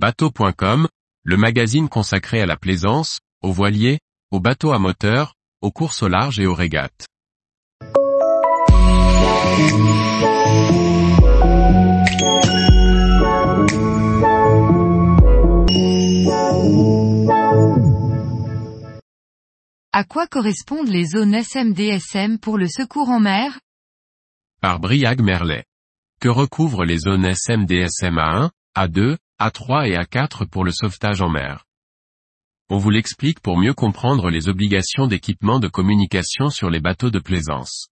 Bateau.com, le magazine consacré à la plaisance, aux voiliers, aux bateaux à moteur, aux courses au large et aux régates. À quoi correspondent les zones SMDSM pour le secours en mer? Par Briag Merlet. Que recouvrent les zones SMDSM A1, A2, A3 et A4 pour le sauvetage en mer On vous l'explique pour mieux comprendre les obligations d'équipement de communication sur les bateaux de plaisance.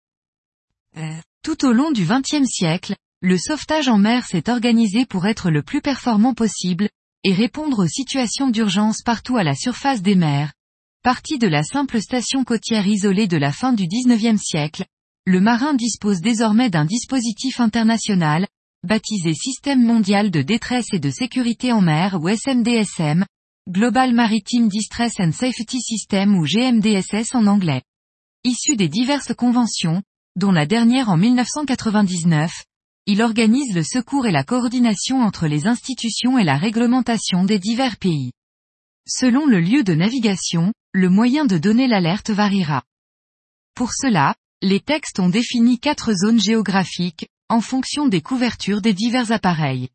Tout au long du XXe siècle, le sauvetage en mer s'est organisé pour être le plus performant possible, et répondre aux situations d'urgence partout à la surface des mers, Parti de la simple station côtière isolée de la fin du XIXe siècle, le marin dispose désormais d'un dispositif international, baptisé Système mondial de détresse et de sécurité en mer ou SMDSM, Global Maritime Distress and Safety System ou GMDSS en anglais. Issu des diverses conventions, dont la dernière en 1999, il organise le secours et la coordination entre les institutions et la réglementation des divers pays. Selon le lieu de navigation, le moyen de donner l'alerte variera. Pour cela, les textes ont défini quatre zones géographiques, en fonction des couvertures des divers appareils.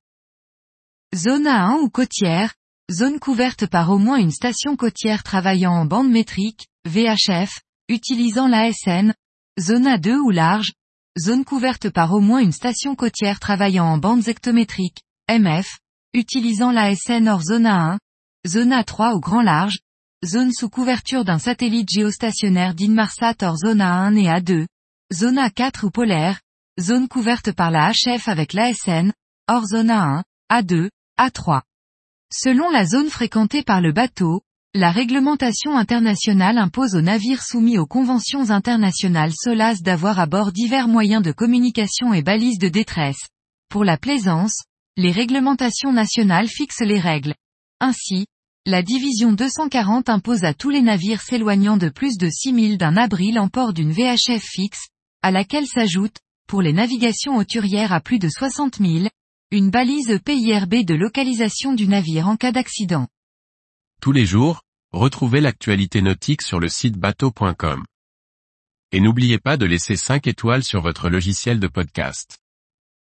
Zone A1 ou côtière, zone couverte par au moins une station côtière travaillant en bande métrique, VHF, utilisant l'ASN, zone A2 ou large, zone couverte par au moins une station côtière travaillant en bande hectométriques, MF, utilisant l'ASN hors zone A1, Zone A3 ou grand large, zone sous couverture d'un satellite géostationnaire d'Inmarsat hors zone A1 et A2, zone A4 ou polaire, zone couverte par la HF avec l'ASN, hors zone A1, A2, A3. Selon la zone fréquentée par le bateau, la réglementation internationale impose aux navires soumis aux conventions internationales SOLAS d'avoir à bord divers moyens de communication et balises de détresse. Pour la plaisance, les réglementations nationales fixent les règles. Ainsi, la division 240 impose à tous les navires s'éloignant de plus de 6000 d'un abri l'emport d'une VHF fixe, à laquelle s'ajoute, pour les navigations hauturières à plus de 60 000, une balise PIRB de localisation du navire en cas d'accident. Tous les jours, retrouvez l'actualité nautique sur le site bateau.com. Et n'oubliez pas de laisser 5 étoiles sur votre logiciel de podcast.